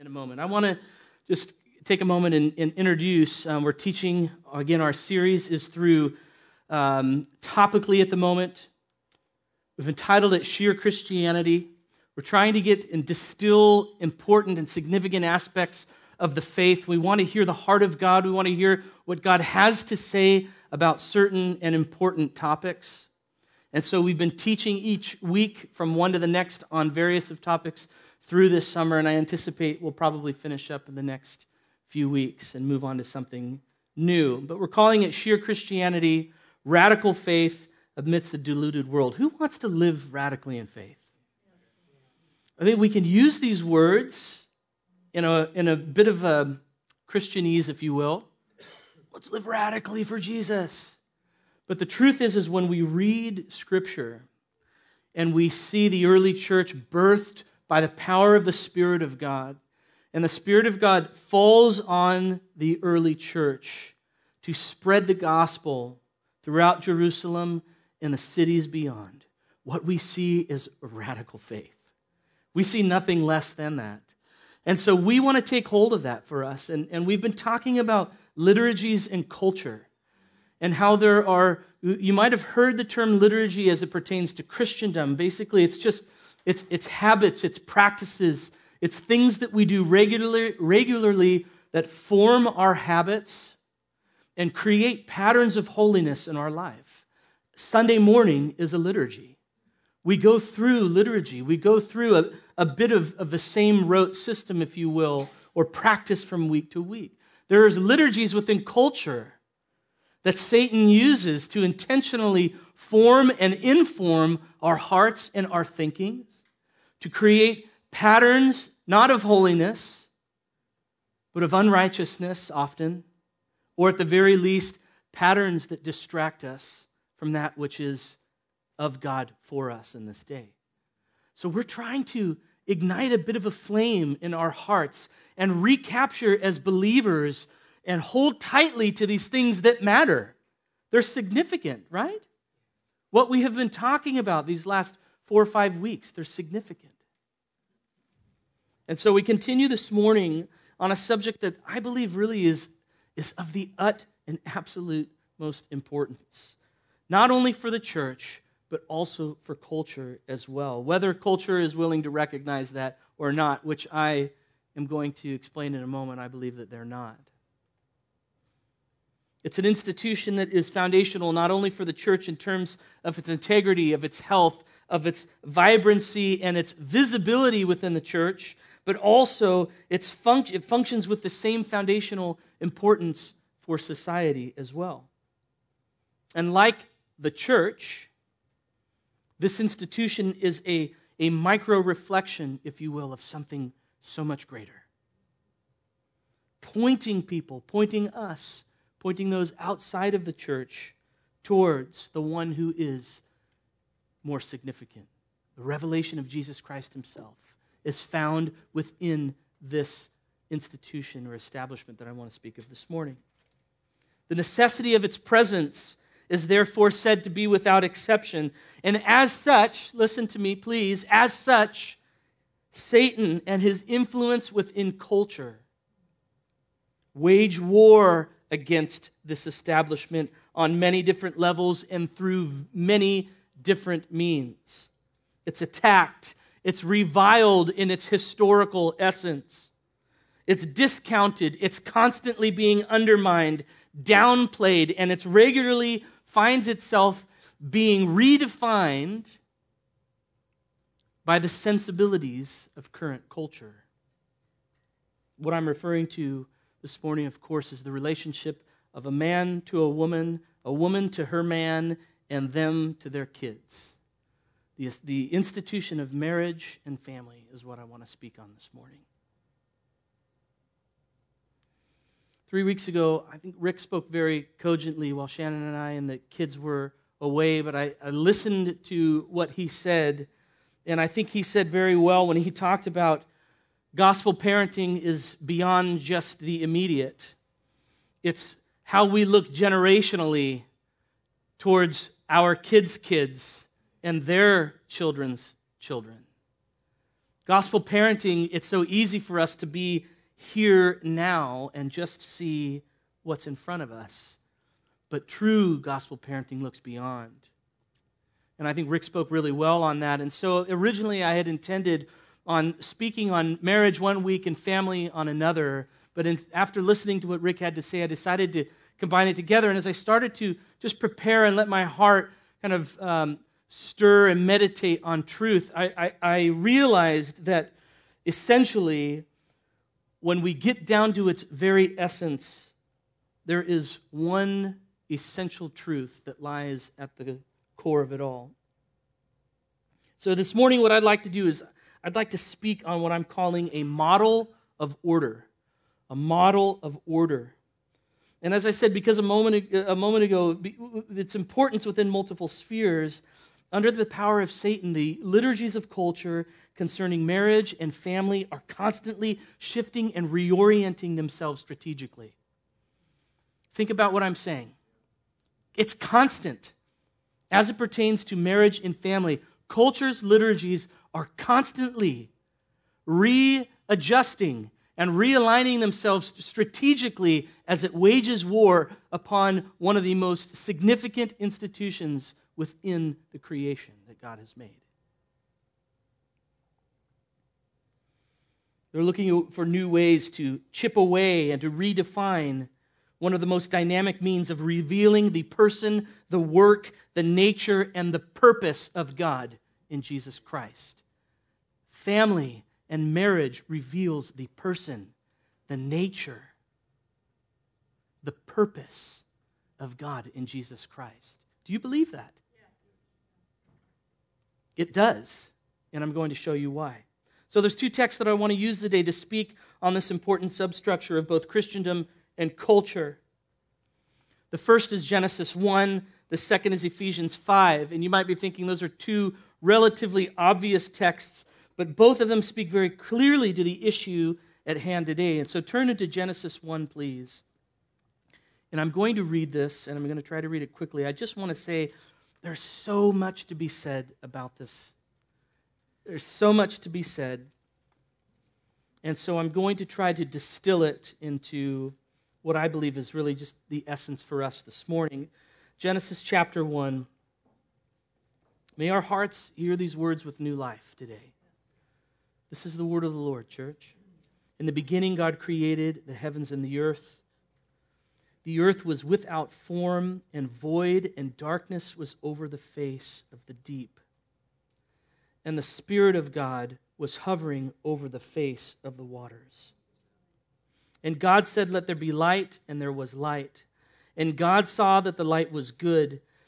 in a moment. I want to just take a moment and, and introduce. Um, we're teaching, again, our series is through um, topically at the moment. We've entitled it Sheer Christianity. We're trying to get and distill important and significant aspects of the faith. We want to hear the heart of God. We want to hear what God has to say about certain and important topics. And so we've been teaching each week from one to the next on various of topics through this summer, and I anticipate we'll probably finish up in the next few weeks and move on to something new. But we're calling it Sheer Christianity, Radical Faith Amidst a Diluted World. Who wants to live radically in faith? I think we can use these words in a, in a bit of a Christianese, if you will. Let's live radically for Jesus. But the truth is, is when we read Scripture and we see the early church birthed by the power of the Spirit of God, and the Spirit of God falls on the early church to spread the gospel throughout Jerusalem and the cities beyond, what we see is radical faith. We see nothing less than that. And so we want to take hold of that for us. And, and we've been talking about liturgies and culture and how there are, you might have heard the term liturgy as it pertains to Christendom. Basically, it's just, it's, it's habits, it's practices, it's things that we do regularly, regularly that form our habits and create patterns of holiness in our life. Sunday morning is a liturgy. We go through liturgy. We go through a, a bit of, of the same rote system, if you will, or practice from week to week. There's liturgies within culture that Satan uses to intentionally form and inform our hearts and our thinkings, to create patterns not of holiness, but of unrighteousness often, or at the very least, patterns that distract us from that which is of God for us in this day. So we're trying to ignite a bit of a flame in our hearts and recapture as believers and hold tightly to these things that matter. They're significant, right? What we have been talking about these last four or five weeks, they're significant. And so we continue this morning on a subject that I believe really is, is of the ut and absolute most importance, not only for the church, but also for culture as well. Whether culture is willing to recognize that or not, which I am going to explain in a moment, I believe that they're not. It's an institution that is foundational not only for the church in terms of its integrity, of its health, of its vibrancy, and its visibility within the church, but also its func- it functions with the same foundational importance for society as well. And like the church, this institution is a, a micro reflection, if you will, of something so much greater. Pointing people, pointing us, pointing those outside of the church towards the one who is more significant the revelation of Jesus Christ Himself is found within this institution or establishment that I want to speak of this morning. The necessity of its presence is therefore said to be without exception. And as such, listen to me, please, as such, Satan and his influence within culture wage war against this establishment on many different levels and through many different means. It's attacked it's reviled in its historical essence. It's discounted. It's constantly being undermined, downplayed, and it regularly finds itself being redefined by the sensibilities of current culture. What I'm referring to this morning, of course, is the relationship of a man to a woman, a woman to her man, and them to their kids. The, the institution of marriage and family is what I want to speak on this morning. Three weeks ago, I think Rick spoke very cogently while Shannon and I and the kids were away, but I, I listened to what he said, and I think he said very well when he talked about gospel parenting is beyond just the immediate. It's how we look generationally towards our kids' kids and their children's children. Gospel parenting, it's so easy for us to be here now and just see what's in front of us. But true gospel parenting looks beyond. And I think Rick spoke really well on that. And so originally I had intended on speaking on marriage one week and family on another. But in, after listening to what Rick had to say, I decided to combine it together. And as I started to just prepare and let my heart kind of um, stir and meditate on truth, I, I, I realized that essentially, when we get down to its very essence, there is one essential truth that lies at the core of it all. So, this morning, what I'd like to do is I'd like to speak on what I'm calling a model of order. A model of order. And as I said, because a moment, a moment ago, its importance within multiple spheres, under the power of Satan, the liturgies of culture concerning marriage and family are constantly shifting and reorienting themselves strategically. Think about what I'm saying. It's constant as it pertains to marriage and family. Culture's liturgies are constantly readjusting and realigning themselves strategically as it wages war upon one of the most significant institutions within the creation that God has made. They're looking for new ways to chip away and to redefine one of the most dynamic means of revealing the person, the work, the nature, and the purpose of God in Jesus Christ. Family and marriage reveals the person, the nature, the purpose of God in Jesus Christ. Do you believe that? It does, and I'm going to show you why. So there's two texts that I want to use today to speak on this important substructure of both Christendom and culture. The first is Genesis 1, the second is Ephesians 5, and you might be thinking those are two relatively obvious texts, but both of them speak very clearly to the issue at hand today. And so turn into Genesis 1, please. And I'm going to read this, and I'm going to try to read it quickly. I just want to say there's so much to be said about this. There's so much to be said. And so I'm going to try to distill it into what I believe is really just the essence for us this morning. Genesis chapter 1. May our hearts hear these words with new life today. This is the word of the Lord, church. In the beginning, God created the heavens and the earth. The earth was without form and void, and darkness was over the face of the deep. And the Spirit of God was hovering over the face of the waters. And God said, Let there be light, and there was light. And God saw that the light was good,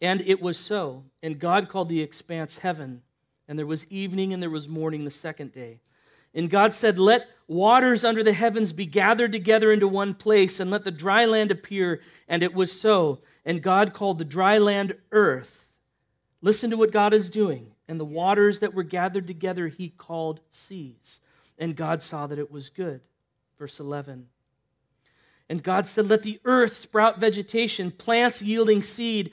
and it was so. And God called the expanse heaven. And there was evening and there was morning the second day. And God said, Let waters under the heavens be gathered together into one place, and let the dry land appear. And it was so. And God called the dry land earth. Listen to what God is doing. And the waters that were gathered together, he called seas. And God saw that it was good. Verse 11. And God said, Let the earth sprout vegetation, plants yielding seed,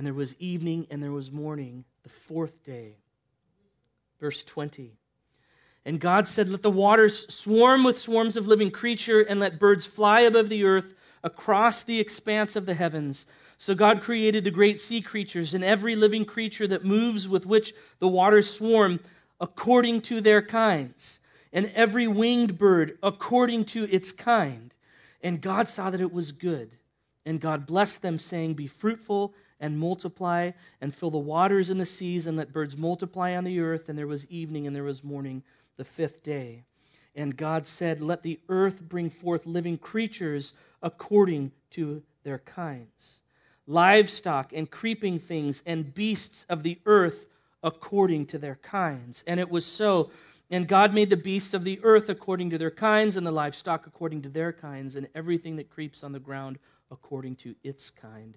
And there was evening and there was morning, the fourth day. Verse 20. And God said, Let the waters swarm with swarms of living creature, and let birds fly above the earth across the expanse of the heavens. So God created the great sea creatures and every living creature that moves with which the waters swarm according to their kinds, and every winged bird according to its kind. And God saw that it was good. And God blessed them, saying, Be fruitful and multiply, and fill the waters and the seas, and let birds multiply on the earth. And there was evening and there was morning the fifth day. And God said, Let the earth bring forth living creatures according to their kinds livestock and creeping things and beasts of the earth according to their kinds. And it was so. And God made the beasts of the earth according to their kinds, and the livestock according to their kinds, and everything that creeps on the ground according to its kind.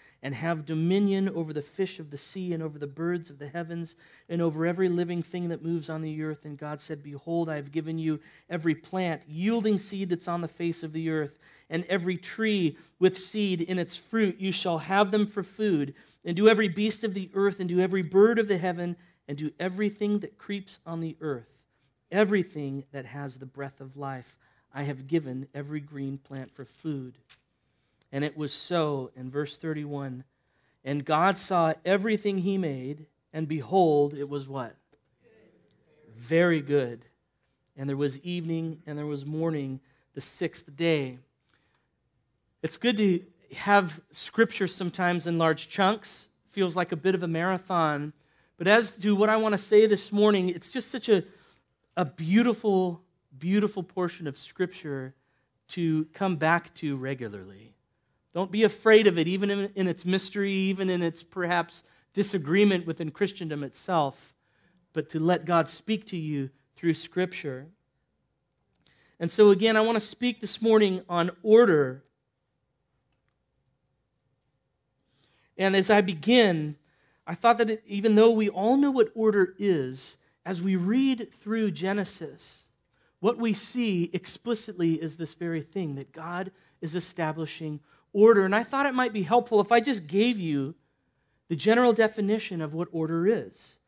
and have dominion over the fish of the sea and over the birds of the heavens and over every living thing that moves on the earth. And God said, Behold, I have given you every plant yielding seed that's on the face of the earth, and every tree with seed in its fruit. You shall have them for food. And do every beast of the earth, and do every bird of the heaven, and do everything that creeps on the earth, everything that has the breath of life. I have given every green plant for food. And it was so in verse 31. And God saw everything he made, and behold, it was what? Very good. And there was evening and there was morning, the sixth day. It's good to have scripture sometimes in large chunks. Feels like a bit of a marathon. But as to what I want to say this morning, it's just such a, a beautiful, beautiful portion of scripture to come back to regularly. Don't be afraid of it, even in, in, its mystery, even in its perhaps disagreement within Christendom itself, but to let God speak to you through Scripture. And so, again, I want to speak this morning on order. And as I begin, I thought that it, even though we all know what order is, as we read through Genesis, what we see explicitly is this very thing that God is establishing order. And I thought it might be helpful if I just gave you the general definition of what order is.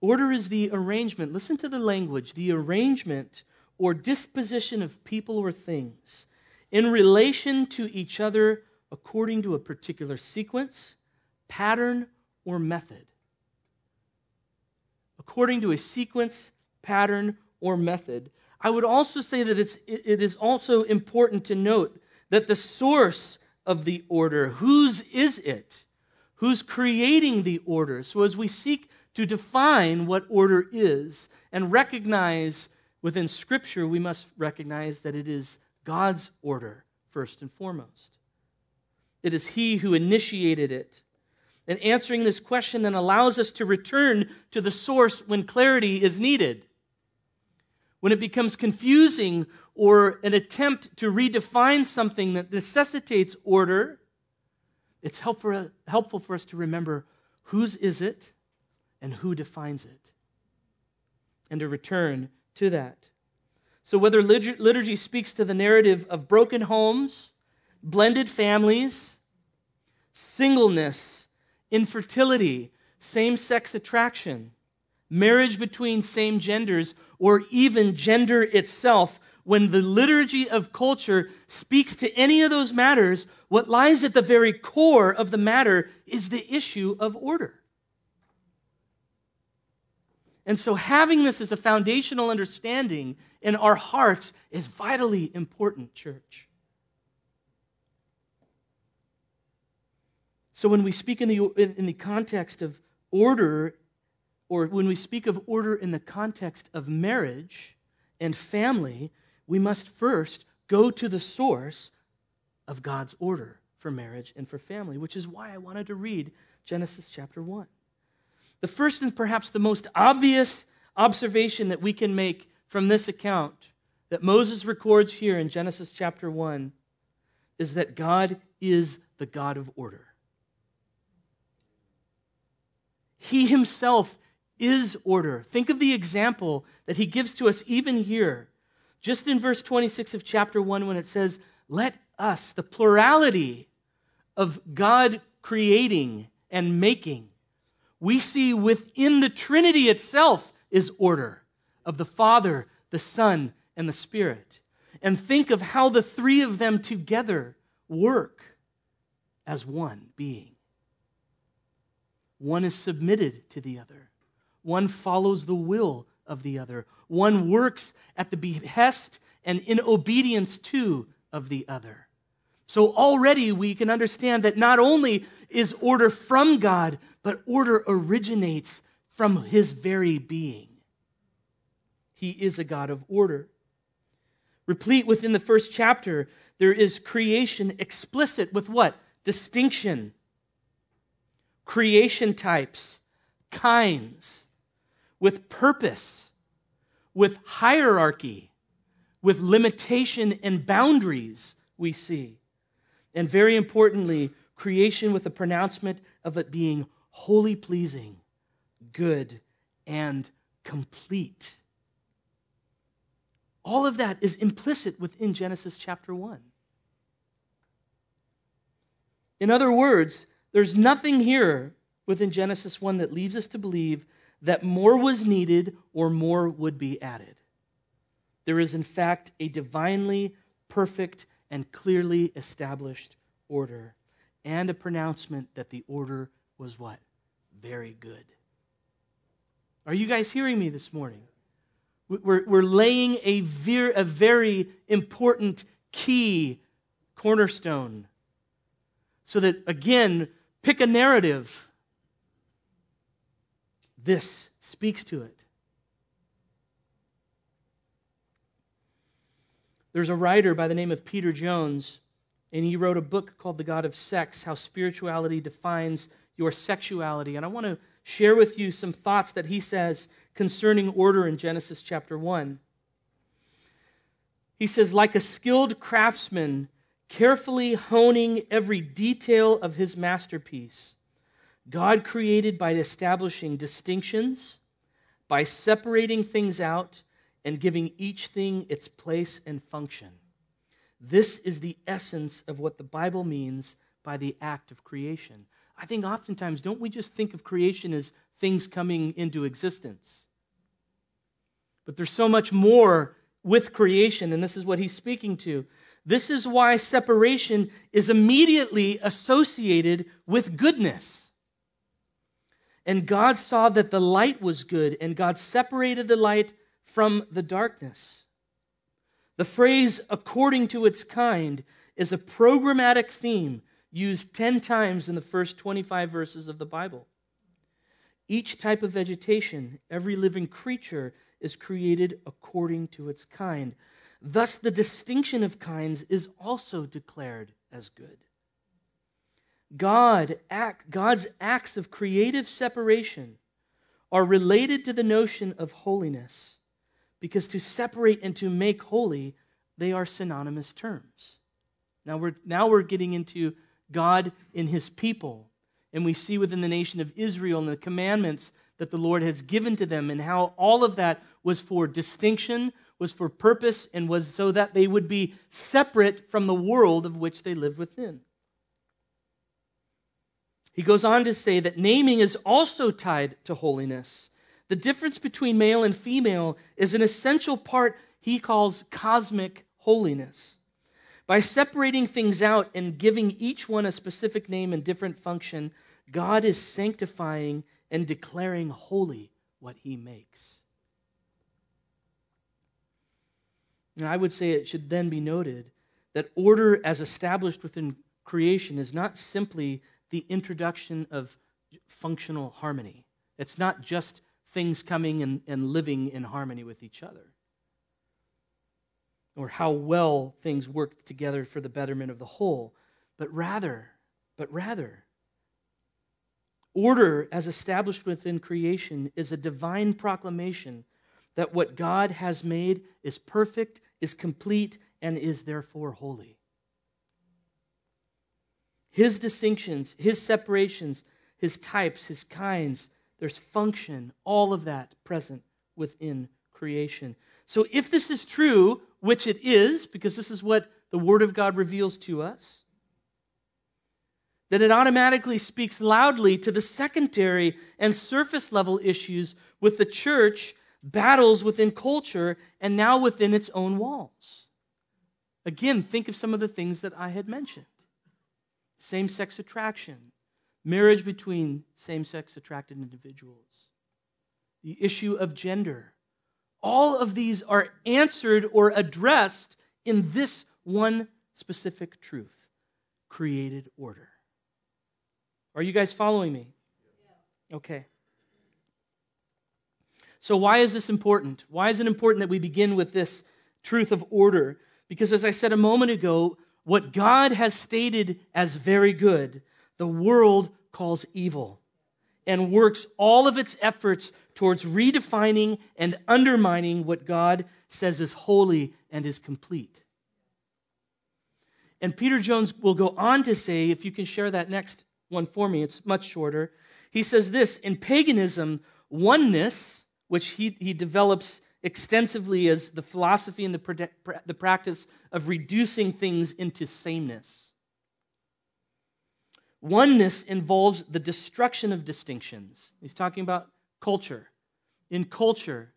Order is the arrangement, listen to the language, the arrangement or disposition of people or things in relation to each other according to a particular sequence, pattern, or method. According to a sequence, pattern, or method. I would also say that it's, it is also important to note that the source of the order. Whose is it? Who's creating the order? So, as we seek to define what order is and recognize within Scripture, we must recognize that it is God's order, first and foremost. It is He who initiated it. And answering this question then allows us to return to the source when clarity is needed. When it becomes confusing or an attempt to redefine something that necessitates order, it's helpful, helpful for us to remember whose is it and who defines it, and to return to that. So, whether liturgy speaks to the narrative of broken homes, blended families, singleness, infertility, same sex attraction, marriage between same genders, or even gender itself, when the liturgy of culture speaks to any of those matters, what lies at the very core of the matter is the issue of order. And so, having this as a foundational understanding in our hearts is vitally important, church. So, when we speak in the, in the context of order, or when we speak of order in the context of marriage and family, we must first go to the source of God's order for marriage and for family, which is why I wanted to read Genesis chapter 1. The first and perhaps the most obvious observation that we can make from this account that Moses records here in Genesis chapter 1 is that God is the God of order. He himself is order. Think of the example that he gives to us even here, just in verse 26 of chapter 1, when it says, Let us, the plurality of God creating and making, we see within the Trinity itself is order of the Father, the Son, and the Spirit. And think of how the three of them together work as one being. One is submitted to the other. One follows the will of the other. One works at the behest and in obedience to of the other. So already we can understand that not only is order from God, but order originates from his very being. He is a God of order. Replete within the first chapter, there is creation explicit with what? Distinction, creation types, kinds with purpose, with hierarchy, with limitation and boundaries, we see. And very importantly, creation with a pronouncement of it being wholly pleasing, good, and complete. All of that is implicit within Genesis chapter 1. In other words, there's nothing here within Genesis 1 that leaves us to believe that more was needed or more would be added. There is, in fact, a divinely perfect and clearly established order, and a pronouncement that the order was what? Very good. Are you guys hearing me this morning? We're, we're laying a, ver- a very important key cornerstone so that, again, pick a narrative this speaks to it. There's a writer by the name of Peter Jones, and he wrote a book called The God of Sex How Spirituality Defines Your Sexuality. And I want to share with you some thoughts that he says concerning order in Genesis chapter 1. He says, like a skilled craftsman, carefully honing every detail of his masterpiece, God created by establishing distinctions, by separating things out, and giving each thing its place and function. This is the essence of what the Bible means by the act of creation. I think oftentimes, don't we just think of creation as things coming into existence? But there's so much more with creation, and this is what he's speaking to. This is why separation is immediately associated with goodness. And God saw that the light was good, and God separated the light from the darkness. The phrase, according to its kind, is a programmatic theme used 10 times in the first 25 verses of the Bible. Each type of vegetation, every living creature, is created according to its kind. Thus, the distinction of kinds is also declared as good. God act, God's acts of creative separation are related to the notion of holiness because to separate and to make holy, they are synonymous terms. Now we're, now we're getting into God in his people. And we see within the nation of Israel and the commandments that the Lord has given to them, and how all of that was for distinction, was for purpose, and was so that they would be separate from the world of which they lived within. He goes on to say that naming is also tied to holiness. The difference between male and female is an essential part he calls cosmic holiness. By separating things out and giving each one a specific name and different function, God is sanctifying and declaring holy what he makes. Now, I would say it should then be noted that order as established within creation is not simply the introduction of functional harmony. It's not just things coming and, and living in harmony with each other, or how well things work together for the betterment of the whole, but rather, but rather, order as established within creation is a divine proclamation that what God has made is perfect, is complete, and is therefore holy. His distinctions, his separations, his types, his kinds, there's function, all of that present within creation. So if this is true, which it is, because this is what the Word of God reveals to us, then it automatically speaks loudly to the secondary and surface level issues with the church battles within culture and now within its own walls. Again, think of some of the things that I had mentioned same sex attraction, marriage between same sex attracted individuals, the issue of gender. All of these are answered or addressed in this one specific truth created order. Are you guys following me? Okay. So, why is this important? Why is it important that we begin with this truth of order? Because, as I said a moment ago, what God has stated as very good, the world calls evil and works all of its efforts towards redefining and undermining what God says is holy and is complete. And Peter Jones will go on to say, if you can share that next one for me, it's much shorter. He says this In paganism, oneness which he, he develops extensively as the philosophy and the, the practice of reducing things into sameness. Oneness involves the destruction of distinctions. He's talking about culture. In culture,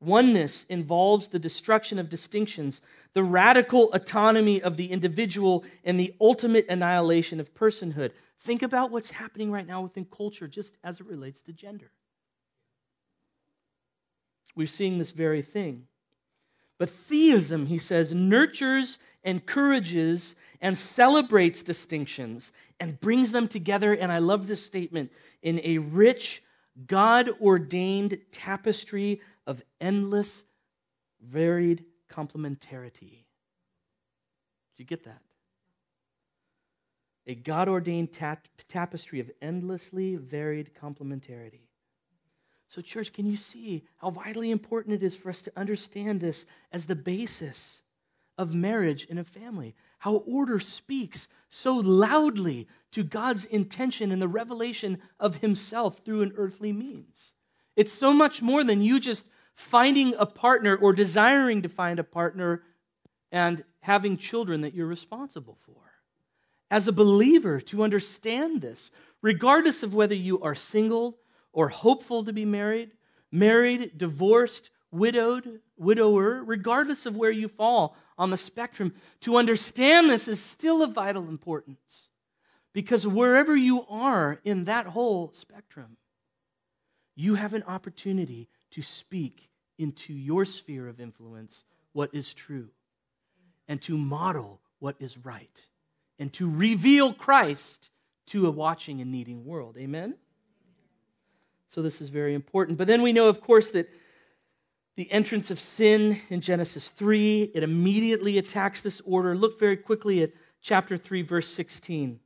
oneness involves the destruction of distinctions, the radical autonomy of the individual, and the ultimate annihilation of personhood. Think about what's happening right now within culture just as it relates to gender. We're seeing this very thing. But theism, he says, nurtures, encourages, and celebrates distinctions and brings them together. And I love this statement in a rich, God ordained tapestry of endless, varied complementarity. Do you get that? A God ordained tapestry of endlessly varied complementarity. So, church, can you see how vitally important it is for us to understand this as the basis of marriage in a family? How order speaks so loudly to God's intention and the revelation of Himself through an earthly means. It's so much more than you just finding a partner or desiring to find a partner and having children that you're responsible for. As a believer, to understand this, regardless of whether you are single, or hopeful to be married, married, divorced, widowed, widower, regardless of where you fall on the spectrum, to understand this is still of vital importance. Because wherever you are in that whole spectrum, you have an opportunity to speak into your sphere of influence what is true and to model what is right and to reveal Christ to a watching and needing world. Amen? So this is very important. But then we know, of course, that the entrance of sin in Genesis 3, it immediately attacks this order. Look very quickly at chapter 3, verse 16.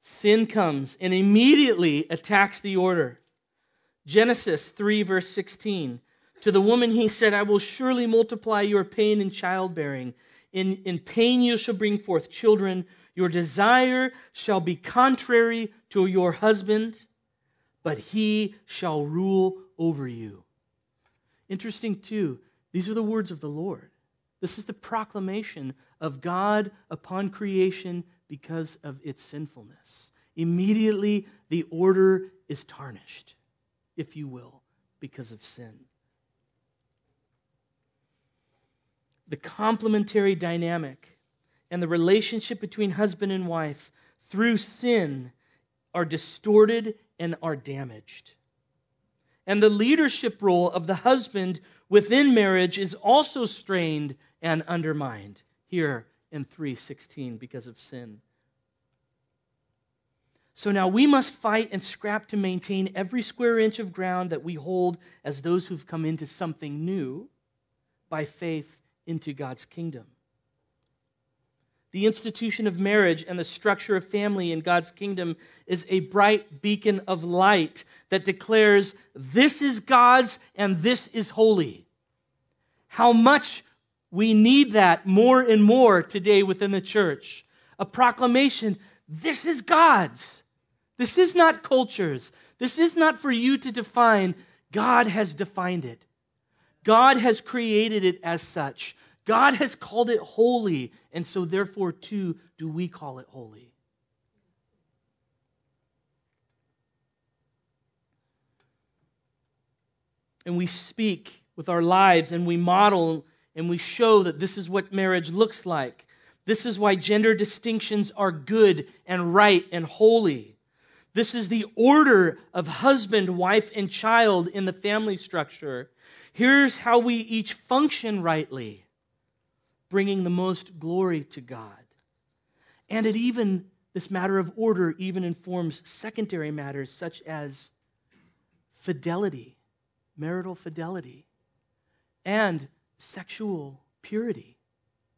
Sin comes and immediately attacks the order. Genesis 3, verse 16. To the woman he said, I will surely multiply your pain in childbearing. In, in pain you shall bring forth children. Your desire shall be contrary to your husband, but he shall rule over you. Interesting, too, these are the words of the Lord. This is the proclamation of God upon creation because of its sinfulness. Immediately, the order is tarnished, if you will, because of sin. The complementary dynamic and the relationship between husband and wife through sin are distorted and are damaged. And the leadership role of the husband within marriage is also strained and undermined here in 316 because of sin. So now we must fight and scrap to maintain every square inch of ground that we hold as those who've come into something new by faith into God's kingdom. The institution of marriage and the structure of family in God's kingdom is a bright beacon of light that declares this is God's and this is holy. How much we need that more and more today within the church. A proclamation this is God's this is not culture's. This is not for you to define. God has defined it. God has created it as such. God has called it holy, and so therefore, too, do we call it holy. And we speak with our lives and we model and we show that this is what marriage looks like. This is why gender distinctions are good and right and holy. This is the order of husband, wife, and child in the family structure. Here's how we each function rightly, bringing the most glory to God. And it even, this matter of order, even informs secondary matters such as fidelity, marital fidelity, and sexual purity.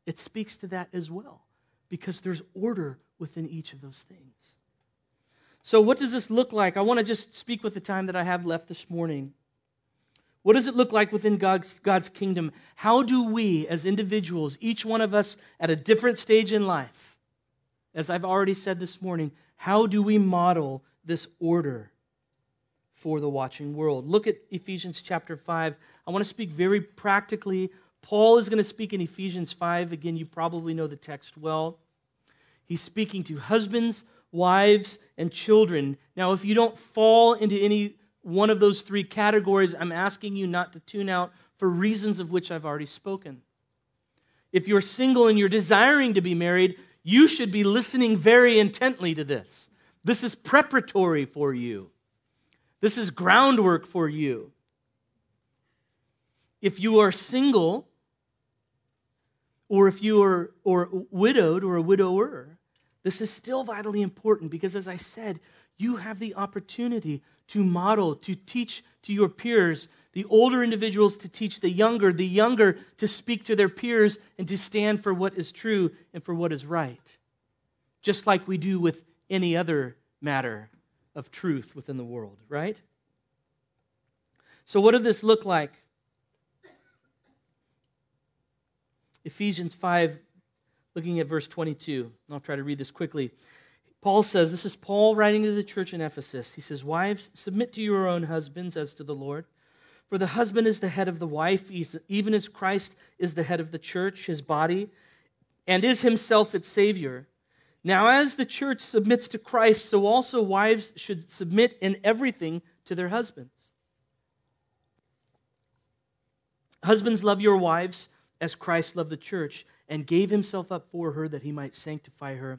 It speaks to that as well, because there's order within each of those things. So, what does this look like? I want to just speak with the time that I have left this morning. What does it look like within God's, God's kingdom? How do we, as individuals, each one of us at a different stage in life, as I've already said this morning, how do we model this order for the watching world? Look at Ephesians chapter 5. I want to speak very practically. Paul is going to speak in Ephesians 5. Again, you probably know the text well. He's speaking to husbands wives, and children. Now, if you don't fall into any one of those three categories, I'm asking you not to tune out for reasons of which I've already spoken. If you're single and you're desiring to be married, you should be listening very intently to this. This is preparatory for you. This is groundwork for you. If you are single, or if you are or widowed or a widower, this is still vitally important because, as I said, you have the opportunity to model, to teach to your peers, the older individuals to teach the younger, the younger to speak to their peers and to stand for what is true and for what is right, just like we do with any other matter of truth within the world, right? So, what did this look like? Ephesians 5 looking at verse 22. I'll try to read this quickly. Paul says, This is Paul writing to the church in Ephesus. He says, Wives, submit to your own husbands as to the Lord. For the husband is the head of the wife, even as Christ is the head of the church, his body, and is himself its Savior. Now, as the church submits to Christ, so also wives should submit in everything to their husbands. Husbands, love your wives as Christ loved the church and gave himself up for her that he might sanctify her,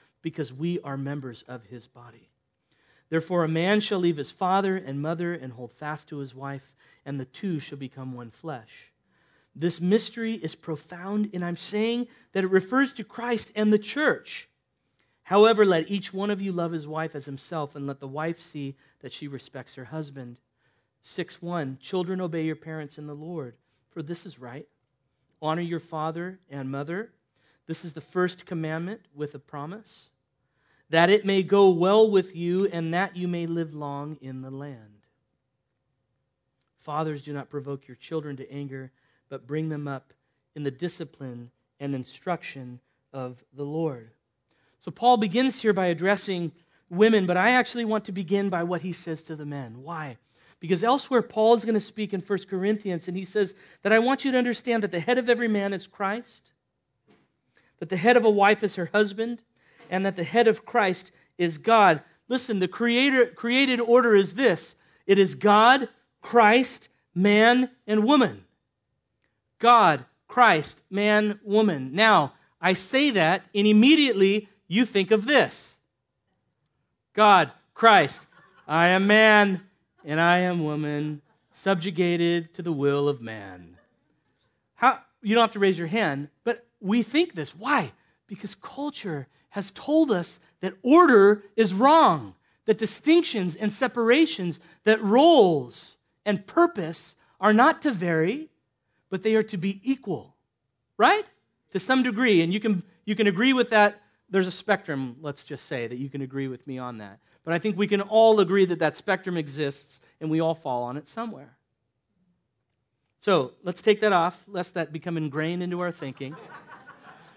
because we are members of his body. Therefore, a man shall leave his father and mother and hold fast to his wife, and the two shall become one flesh. This mystery is profound, and I'm saying that it refers to Christ and the church. However, let each one of you love his wife as himself, and let the wife see that she respects her husband. 6 1 Children, obey your parents in the Lord, for this is right. Honor your father and mother this is the first commandment with a promise that it may go well with you and that you may live long in the land. Fathers, do not provoke your children to anger, but bring them up in the discipline and instruction of the Lord. So, Paul begins here by addressing women, but I actually want to begin by what he says to the men. Why? Because elsewhere, Paul is going to speak in 1 Corinthians, and he says that I want you to understand that the head of every man is Christ that the head of a wife is her husband, and that the head of Christ is God. Listen, the creator, created order is this it is God, Christ, man, and woman. God, Christ, man, woman. Now, I say that, and immediately you think of this God, Christ, I am man, and I am woman, subjugated to the will of man. How, you don't have to raise your hand, but we think this. Why? Because culture has told us that order is wrong, that distinctions and separations, that roles and purpose are not to vary, but they are to be equal, right? To some degree. And you can, you can agree with that. There's a spectrum, let's just say, that you can agree with me on that. But I think we can all agree that that spectrum exists and we all fall on it somewhere. So let's take that off, lest that become ingrained into our thinking.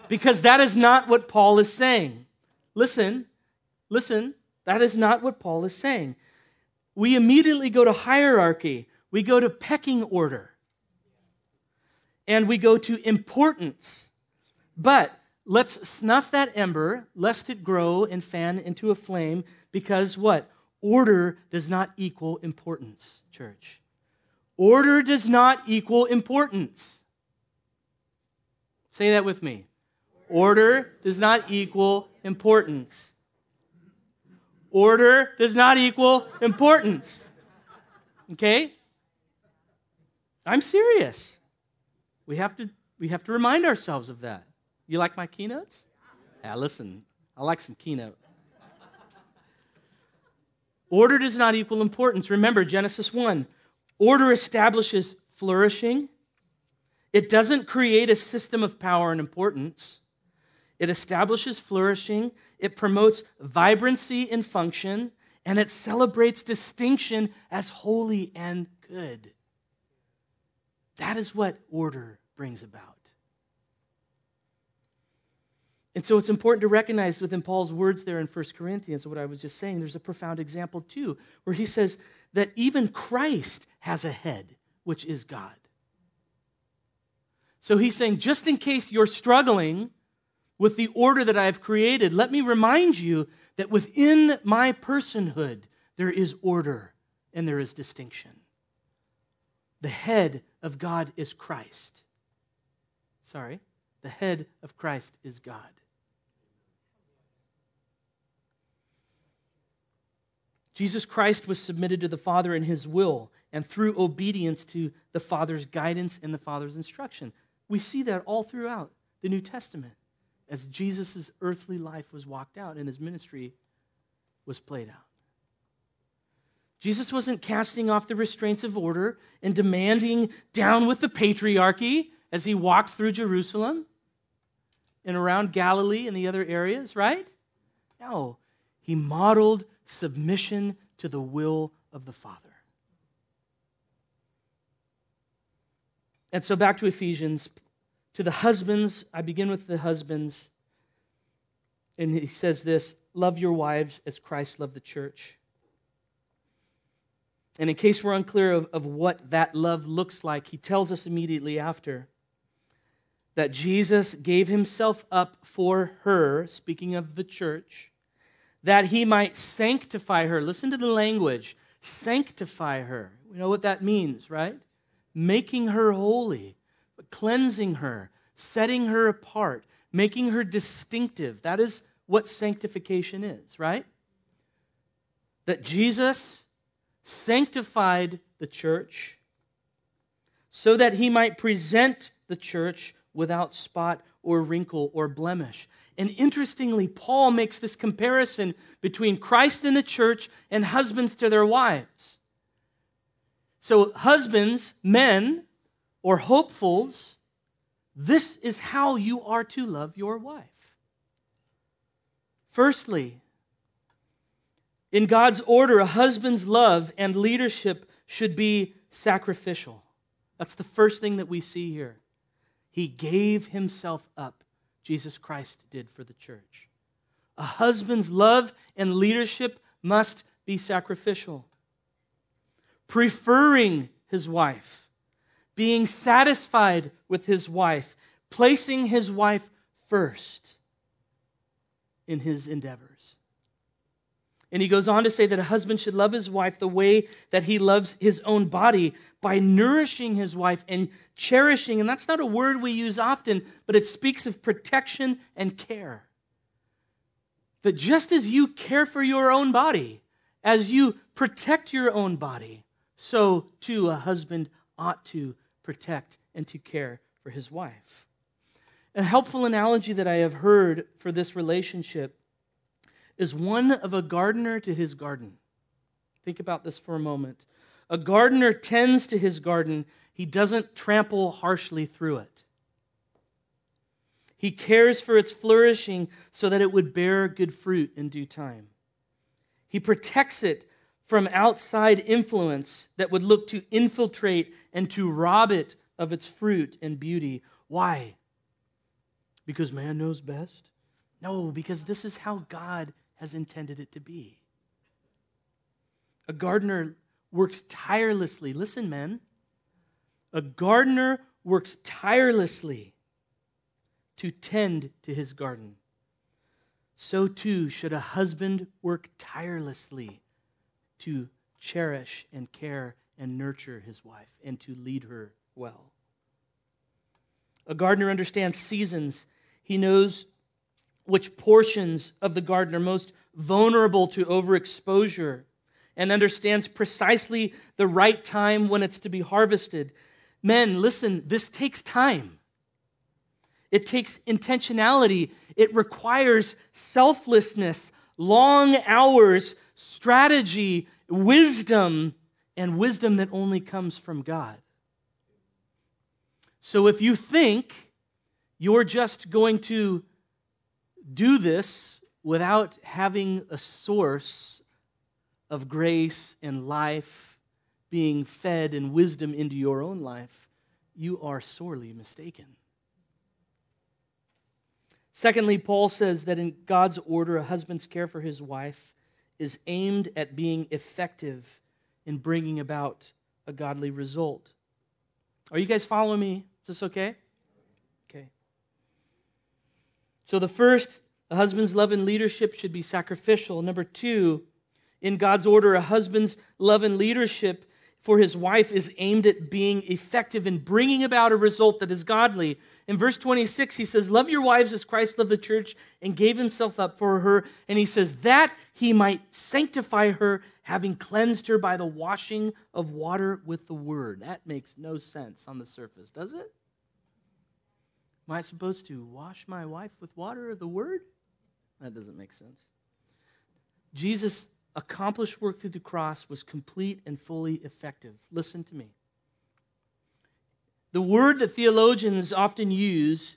Because that is not what Paul is saying. Listen, listen, that is not what Paul is saying. We immediately go to hierarchy, we go to pecking order, and we go to importance. But let's snuff that ember, lest it grow and fan into a flame, because what? Order does not equal importance, church. Order does not equal importance. Say that with me. Order does not equal importance. Order does not equal importance. Okay? I'm serious. We have to we have to remind ourselves of that. You like my keynotes? Yeah, listen. I like some keynote. Order does not equal importance. Remember Genesis 1. Order establishes flourishing. It doesn't create a system of power and importance. It establishes flourishing. It promotes vibrancy in function. And it celebrates distinction as holy and good. That is what order brings about. And so it's important to recognize within Paul's words there in 1 Corinthians, what I was just saying, there's a profound example too, where he says that even Christ has a head, which is God. So he's saying, just in case you're struggling with the order that I've created, let me remind you that within my personhood, there is order and there is distinction. The head of God is Christ. Sorry, the head of Christ is God. Jesus Christ was submitted to the Father in his will and through obedience to the Father's guidance and the Father's instruction. We see that all throughout the New Testament as Jesus' earthly life was walked out and his ministry was played out. Jesus wasn't casting off the restraints of order and demanding down with the patriarchy as he walked through Jerusalem and around Galilee and the other areas, right? No, he modeled submission to the will of the Father. And so back to Ephesians. To the husbands, I begin with the husbands. And he says this Love your wives as Christ loved the church. And in case we're unclear of, of what that love looks like, he tells us immediately after that Jesus gave himself up for her, speaking of the church, that he might sanctify her. Listen to the language sanctify her. We know what that means, right? Making her holy, cleansing her, setting her apart, making her distinctive. That is what sanctification is, right? That Jesus sanctified the church so that he might present the church without spot or wrinkle or blemish. And interestingly, Paul makes this comparison between Christ and the church and husbands to their wives. So, husbands, men, or hopefuls, this is how you are to love your wife. Firstly, in God's order, a husband's love and leadership should be sacrificial. That's the first thing that we see here. He gave himself up Jesus Christ did for the church. A husband's love and leadership must be sacrificial. Preferring his wife, being satisfied with his wife, placing his wife first in his endeavors. And he goes on to say that a husband should love his wife the way that he loves his own body by nourishing his wife and cherishing. And that's not a word we use often, but it speaks of protection and care. That just as you care for your own body, as you protect your own body, so too a husband ought to protect and to care for his wife. A helpful analogy that I have heard for this relationship is one of a gardener to his garden. Think about this for a moment. A gardener tends to his garden, he doesn't trample harshly through it. He cares for its flourishing so that it would bear good fruit in due time. He protects it from outside influence that would look to infiltrate and to rob it of its fruit and beauty. Why? Because man knows best? No, because this is how God has intended it to be. A gardener works tirelessly. Listen, men. A gardener works tirelessly to tend to his garden. So too should a husband work tirelessly to cherish and care and nurture his wife and to lead her well. A gardener understands seasons. He knows which portions of the garden are most vulnerable to overexposure and understands precisely the right time when it's to be harvested. Men, listen, this takes time. It takes intentionality. It requires selflessness, long hours, strategy, wisdom, and wisdom that only comes from God. So if you think you're just going to do this without having a source of grace and life being fed and wisdom into your own life, you are sorely mistaken. Secondly, Paul says that in God's order, a husband's care for his wife is aimed at being effective in bringing about a godly result. Are you guys following me? Is this okay? Okay. So, the first, a husband's love and leadership should be sacrificial. Number two, in God's order, a husband's love and leadership for his wife is aimed at being effective in bringing about a result that is godly. In verse 26, he says, Love your wives as Christ loved the church and gave himself up for her. And he says, That he might sanctify her, having cleansed her by the washing of water with the word. That makes no sense on the surface, does it? Am I supposed to wash my wife with water or the word? That doesn't make sense. Jesus' accomplished work through the cross was complete and fully effective. Listen to me. The word that theologians often use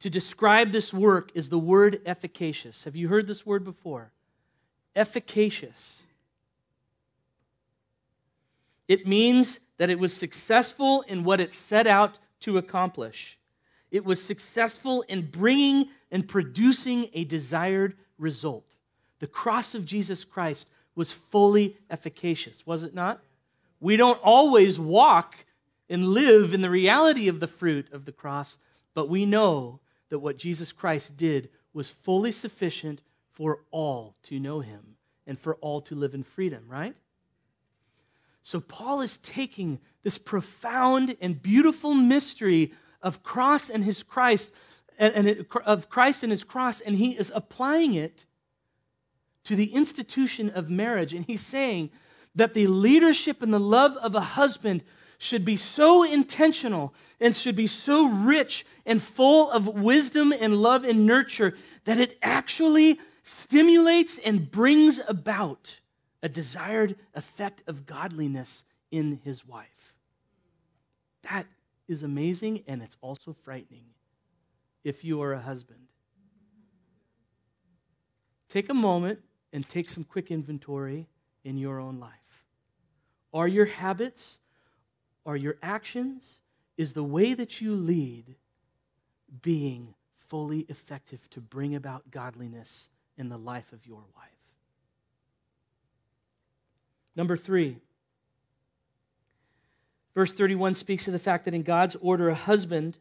to describe this work is the word efficacious. Have you heard this word before? Efficacious. It means that it was successful in what it set out to accomplish. It was successful in bringing and producing a desired result. The cross of Jesus Christ was fully efficacious, was it not? We don't always walk and live in the reality of the fruit of the cross, but we know that what Jesus Christ did was fully sufficient for all to know him and for all to live in freedom, right? So Paul is taking this profound and beautiful mystery of cross and his Christ and, it, of Christ and his cross and he is applying it to the institution of marriage and he's saying that the leadership and the love of a husband should be so intentional and should be so rich and full of wisdom and love and nurture that it actually stimulates and brings about a desired effect of godliness in his wife. That is amazing and it's also frightening if you are a husband. Take a moment and take some quick inventory in your own life. Are your habits are your actions, is the way that you lead being fully effective to bring about godliness in the life of your wife? Number three, verse 31 speaks of the fact that in God's order, a husband,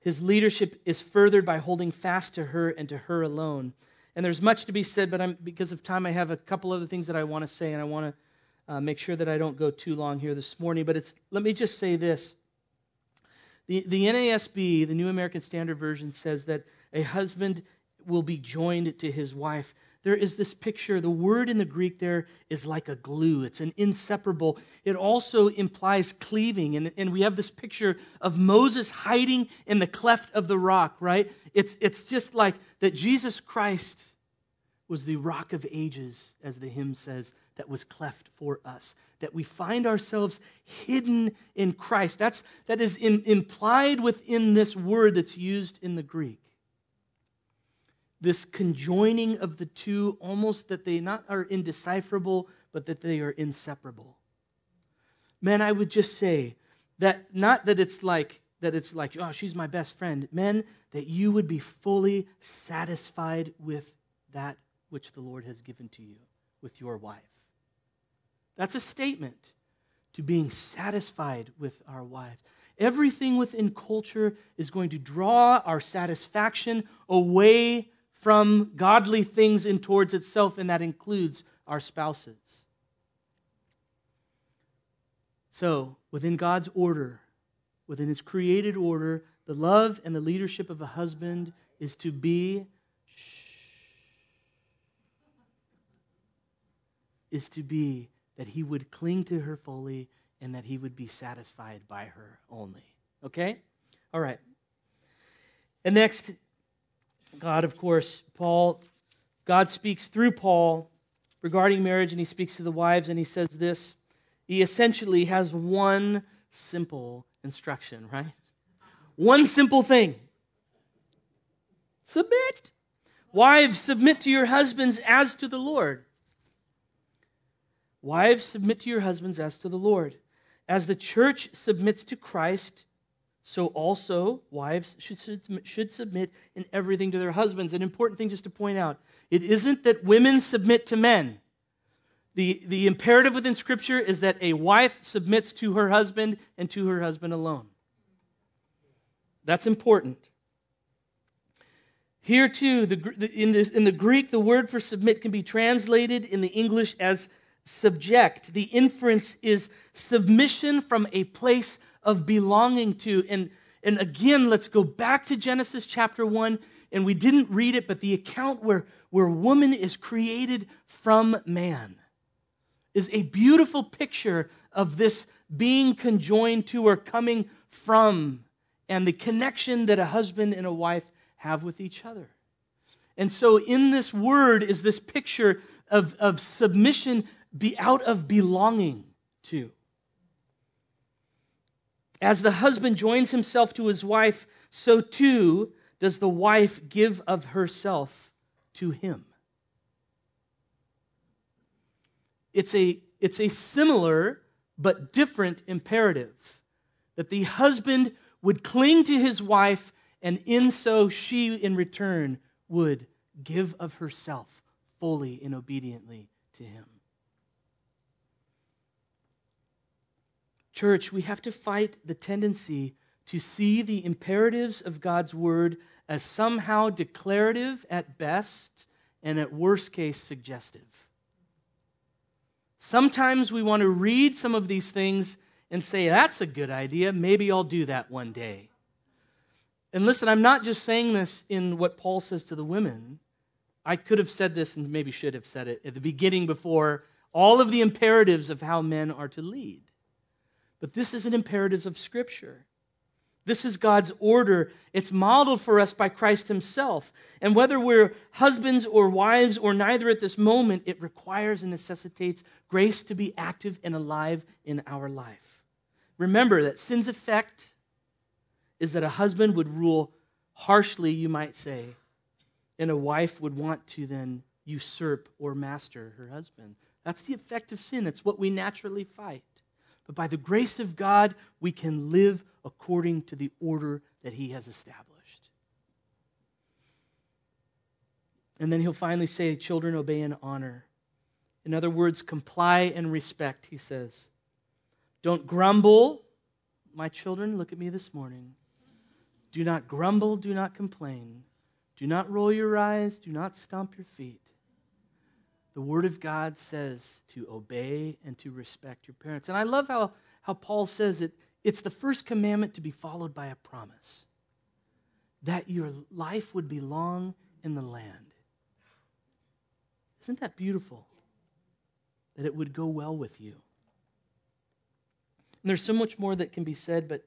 his leadership is furthered by holding fast to her and to her alone. And there's much to be said, but I'm, because of time, I have a couple other things that I want to say, and I want to uh, make sure that I don't go too long here this morning. But it's, let me just say this. The, the NASB, the New American Standard Version, says that a husband will be joined to his wife. There is this picture, the word in the Greek there is like a glue, it's an inseparable. It also implies cleaving. And, and we have this picture of Moses hiding in the cleft of the rock, right? It's, it's just like that Jesus Christ was the rock of ages, as the hymn says, that was cleft for us. That we find ourselves hidden in Christ. That's, that is in, implied within this word that's used in the Greek this conjoining of the two, almost that they not are indecipherable, but that they are inseparable. Men, I would just say that not that it's like that it's like, oh, she's my best friend. Men, that you would be fully satisfied with that which the Lord has given to you with your wife. That's a statement to being satisfied with our wives. Everything within culture is going to draw our satisfaction away from godly things and towards itself, and that includes our spouses. So, within God's order, within His created order, the love and the leadership of a husband is to be is to be that he would cling to her fully and that he would be satisfied by her only. Okay? All right. And next, God, of course, Paul, God speaks through Paul regarding marriage, and he speaks to the wives, and he says this. He essentially has one simple instruction, right? One simple thing submit. Wives, submit to your husbands as to the Lord. Wives, submit to your husbands as to the Lord. As the church submits to Christ, so also, wives should, should submit in everything to their husbands. An important thing just to point out it isn't that women submit to men. The, the imperative within Scripture is that a wife submits to her husband and to her husband alone. That's important. Here, too, the, in, this, in the Greek, the word for submit can be translated in the English as subject. The inference is submission from a place of belonging to. And, and again, let's go back to Genesis chapter 1. And we didn't read it, but the account where, where woman is created from man is a beautiful picture of this being conjoined to or coming from and the connection that a husband and a wife have with each other. And so, in this word is this picture of, of submission be out of belonging to. As the husband joins himself to his wife, so too does the wife give of herself to him. It's a, it's a similar but different imperative that the husband would cling to his wife, and in so she, in return, would give of herself fully and obediently to him. Church, we have to fight the tendency to see the imperatives of God's word as somehow declarative at best and at worst case suggestive. Sometimes we want to read some of these things and say, that's a good idea. Maybe I'll do that one day. And listen, I'm not just saying this in what Paul says to the women. I could have said this and maybe should have said it at the beginning before all of the imperatives of how men are to lead. But this is an imperative of Scripture. This is God's order. It's modeled for us by Christ Himself. And whether we're husbands or wives or neither at this moment, it requires and necessitates grace to be active and alive in our life. Remember that sin's effect is that a husband would rule harshly, you might say, and a wife would want to then usurp or master her husband. That's the effect of sin. That's what we naturally fight. But by the grace of God, we can live according to the order that He has established. And then He'll finally say, Children, obey and honor. In other words, comply and respect, He says. Don't grumble, my children, look at me this morning. Do not grumble, do not complain, Do not roll your eyes, do not stomp your feet. The Word of God says to obey and to respect your parents. And I love how, how Paul says it it's the first commandment to be followed by a promise that your life would be long in the land. Isn't that beautiful? That it would go well with you. And there's so much more that can be said, but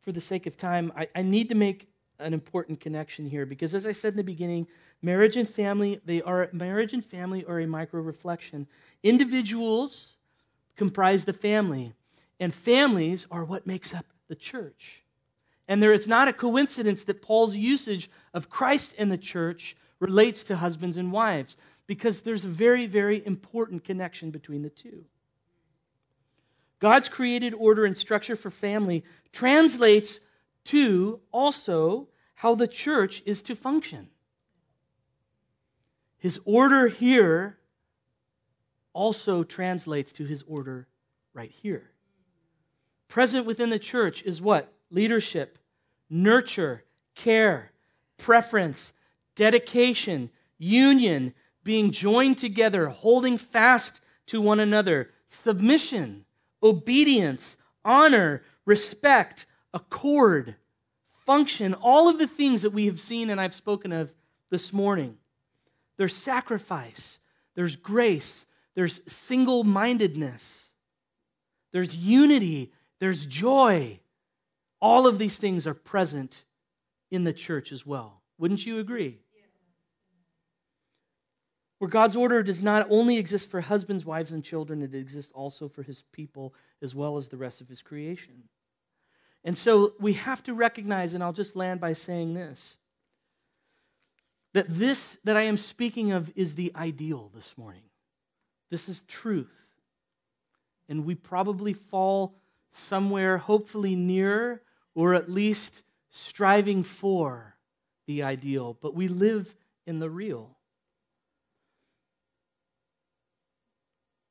for the sake of time, I, I need to make an important connection here because as I said in the beginning, marriage and family, they are marriage and family are a micro reflection. Individuals comprise the family, and families are what makes up the church. And there is not a coincidence that Paul's usage of Christ and the church relates to husbands and wives, because there's a very, very important connection between the two. God's created order and structure for family translates to also how the church is to function. His order here also translates to his order right here. Present within the church is what? Leadership, nurture, care, preference, dedication, union, being joined together, holding fast to one another, submission, obedience, honor, respect, accord, function, all of the things that we have seen and I've spoken of this morning. There's sacrifice, there's grace, there's single mindedness, there's unity, there's joy. All of these things are present in the church as well. Wouldn't you agree? Where God's order does not only exist for husbands, wives, and children, it exists also for his people as well as the rest of his creation. And so we have to recognize, and I'll just land by saying this that this that I am speaking of is the ideal this morning. This is truth. And we probably fall somewhere, hopefully near, or at least striving for the ideal, but we live in the real.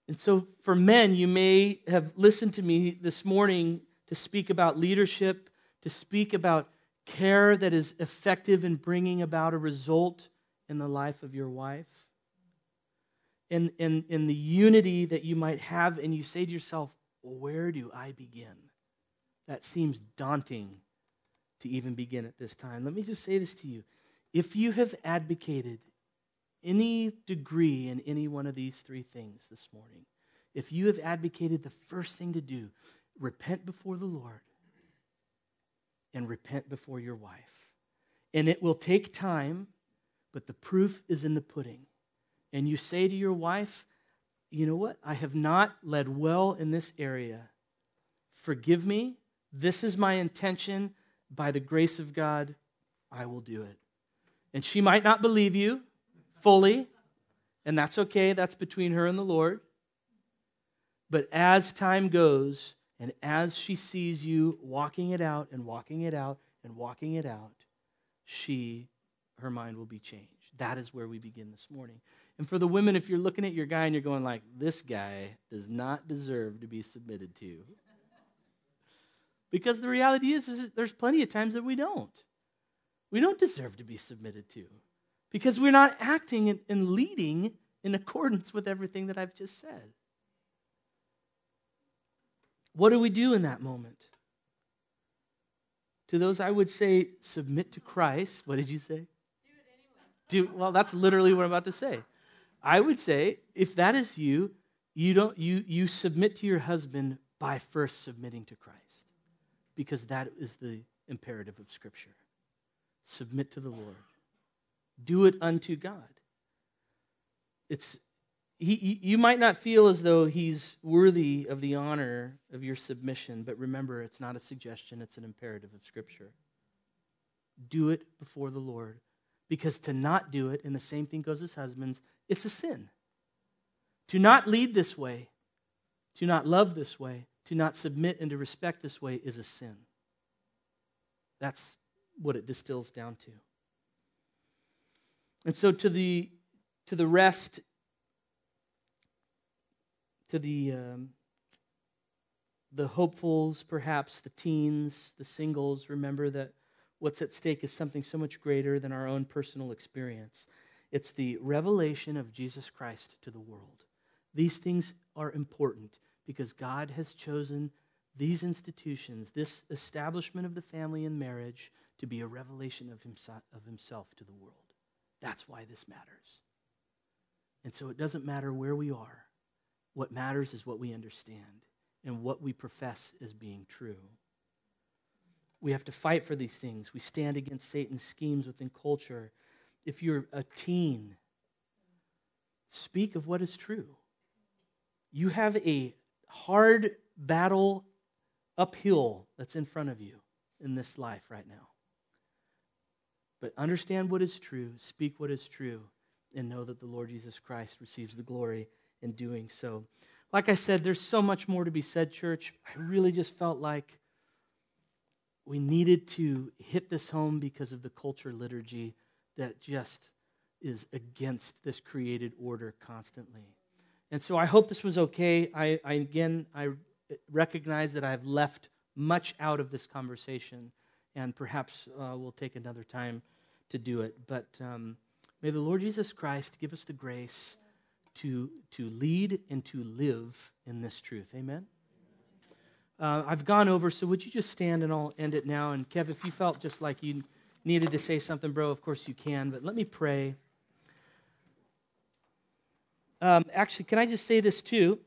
And so, for men, you may have listened to me this morning to speak about leadership, to speak about care that is effective in bringing about a result in the life of your wife. In, in, in the unity that you might have, and you say to yourself, well, where do I begin? That seems daunting to even begin at this time. Let me just say this to you. If you have advocated any degree in any one of these three things this morning, if you have advocated the first thing to do repent before the Lord and repent before your wife. And it will take time, but the proof is in the pudding. And you say to your wife, you know what? I have not led well in this area. Forgive me. This is my intention. By the grace of God, I will do it. And she might not believe you fully, and that's okay. That's between her and the Lord. But as time goes, and as she sees you walking it out and walking it out and walking it out, she, her mind will be changed. That is where we begin this morning. And for the women, if you're looking at your guy and you're going like, this guy does not deserve to be submitted to. Because the reality is, is there's plenty of times that we don't. We don't deserve to be submitted to. Because we're not acting and leading in accordance with everything that I've just said. What do we do in that moment? To those, I would say, submit to Christ. What did you say? Do, it anyway. do well. That's literally what I'm about to say. I would say, if that is you, you don't you you submit to your husband by first submitting to Christ, because that is the imperative of Scripture. Submit to the Lord. Do it unto God. It's he, you might not feel as though he's worthy of the honor of your submission, but remember, it's not a suggestion, it's an imperative of Scripture. Do it before the Lord. Because to not do it, and the same thing goes as husbands, it's a sin. To not lead this way, to not love this way, to not submit and to respect this way is a sin. That's what it distills down to. And so to the to the rest to the, um, the hopefuls, perhaps the teens, the singles, remember that what's at stake is something so much greater than our own personal experience. It's the revelation of Jesus Christ to the world. These things are important because God has chosen these institutions, this establishment of the family and marriage, to be a revelation of himself, of himself to the world. That's why this matters. And so it doesn't matter where we are. What matters is what we understand and what we profess as being true. We have to fight for these things. We stand against Satan's schemes within culture. If you're a teen, speak of what is true. You have a hard battle uphill that's in front of you in this life right now. But understand what is true, speak what is true, and know that the Lord Jesus Christ receives the glory in doing so. Like I said, there's so much more to be said, church. I really just felt like we needed to hit this home because of the culture liturgy that just is against this created order constantly. And so I hope this was okay. I, I again, I recognize that I've left much out of this conversation, and perhaps uh, we'll take another time to do it. But um, may the Lord Jesus Christ give us the grace to, to lead and to live in this truth. Amen. Uh, I've gone over, so would you just stand and I'll end it now? And Kev, if you felt just like you needed to say something, bro, of course you can, but let me pray. Um, actually, can I just say this too?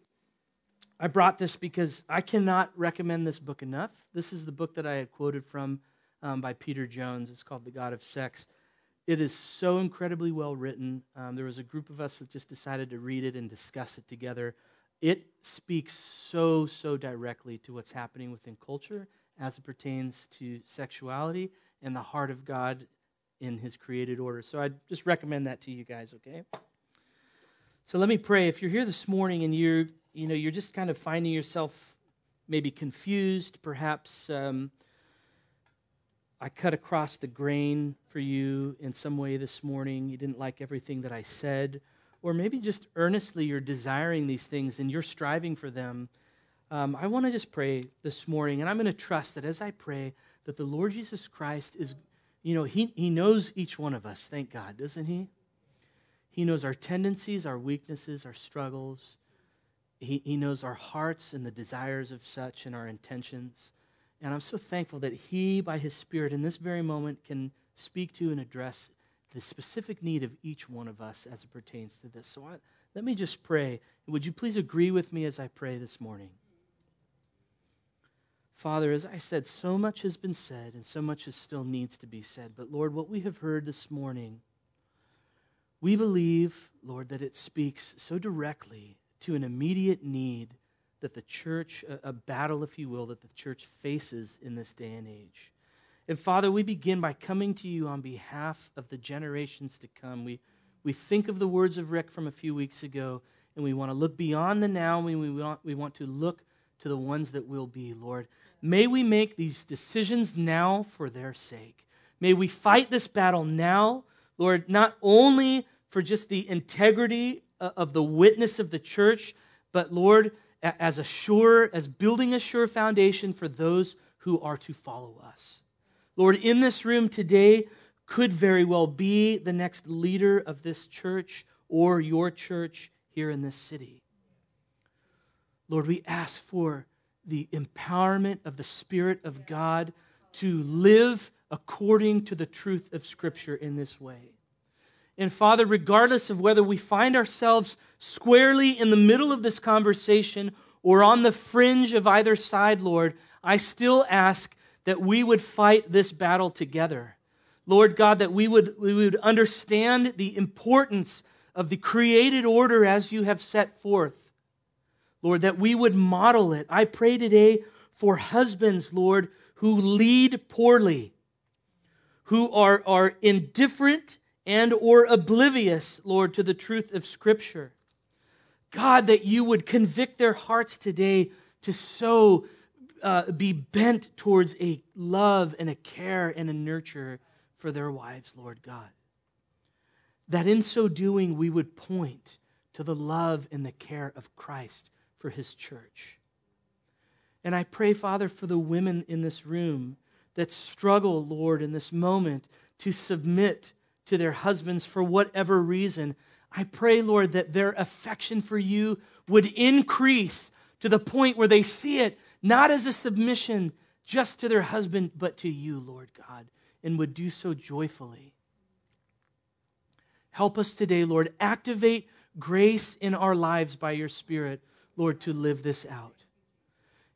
I brought this because I cannot recommend this book enough. This is the book that I had quoted from um, by Peter Jones. It's called The God of Sex. It is so incredibly well written. Um, there was a group of us that just decided to read it and discuss it together. It speaks so, so directly to what's happening within culture as it pertains to sexuality and the heart of God in his created order. So I just recommend that to you guys, okay? So let me pray. If you're here this morning and you're, you know, you're just kind of finding yourself maybe confused, perhaps um, I cut across the grain for you in some way this morning. You didn't like everything that I said, or maybe just earnestly you're desiring these things and you're striving for them. Um, I want to just pray this morning, and I'm going to trust that as I pray, that the Lord Jesus Christ is, you know, he, he knows each one of us, thank God, doesn't He? He knows our tendencies, our weaknesses, our struggles. He, he knows our hearts and the desires of such and our intentions. And I'm so thankful that He, by His Spirit, in this very moment, can speak to and address the specific need of each one of us as it pertains to this. So I, let me just pray. Would you please agree with me as I pray this morning? Father, as I said, so much has been said and so much is still needs to be said. But Lord, what we have heard this morning we believe, Lord, that it speaks so directly to an immediate need that the church, a, battle, if you will, that the church faces in this day and age. And Father, we begin by coming to you on behalf of the generations to come. We, we think of the words of Rick from a few weeks ago, and we want to look beyond the now, and we want, we want to look to the ones that will be, Lord. May we make these decisions now for their sake. May we fight this battle now Lord, not only for just the integrity uh, of the witness of the church, but Lord, as a sure, as building a sure foundation for those who are to follow us. Lord, in this room today could very well be the next leader of this church or your church here in this city. Lord, we ask for the empowerment of the Spirit of God to live according to the truth of Scripture in this way. And Father, regardless of whether we find ourselves squarely in the middle of this conversation or on the fringe of either side, Lord, I still ask that we would fight this battle together. Lord God, that we would, we would understand the importance of the created order as you have set forth. Lord, that we would model it. I pray today for husbands, Lord, who lead poorly who are, are indifferent and or oblivious, Lord, to the truth of Scripture. God, that you would convict their hearts today to so uh, be bent towards a love and a care and a nurture for their wives, Lord God. That in so doing, we would point to the love and the care of Christ for his church. And I pray, Father, for the women in this room that struggle, Lord, in this moment to submit to their husbands for whatever reason. I pray, Lord, that their affection for you would increase to the point where they see it not as a submission just to their husband, but to you, Lord God, and would do so joyfully. Help us today, Lord. Activate grace in our lives by your Spirit, Lord, to live this out.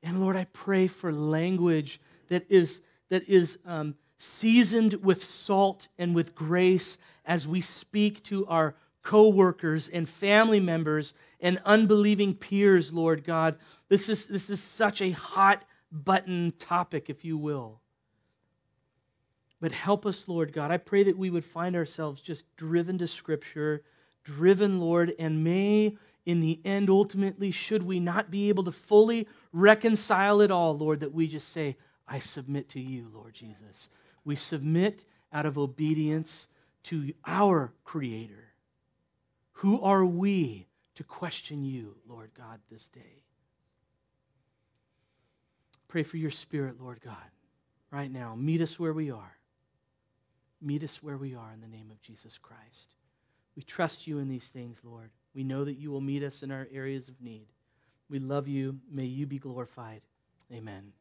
And Lord, I pray for language that is, that is um, seasoned with salt and with grace as we speak to our co-workers and family members and unbelieving peers, Lord God. This is, this is such a hot button topic, if you will. But help us, Lord God. I pray that we would find ourselves just driven to Scripture, driven, Lord, and may in the end, ultimately, should we not be able to fully reconcile it all, Lord, that we just say, I submit to you, Lord Jesus. We submit out of obedience to our Creator. Who are we to question you, Lord God, this day? Pray for your Spirit, Lord God, right now. Meet us where we are. Meet us where we are in the name of Jesus Christ. We trust you in these things, Lord. We know that you will meet us in our areas of need. We love you. May you be glorified. Amen.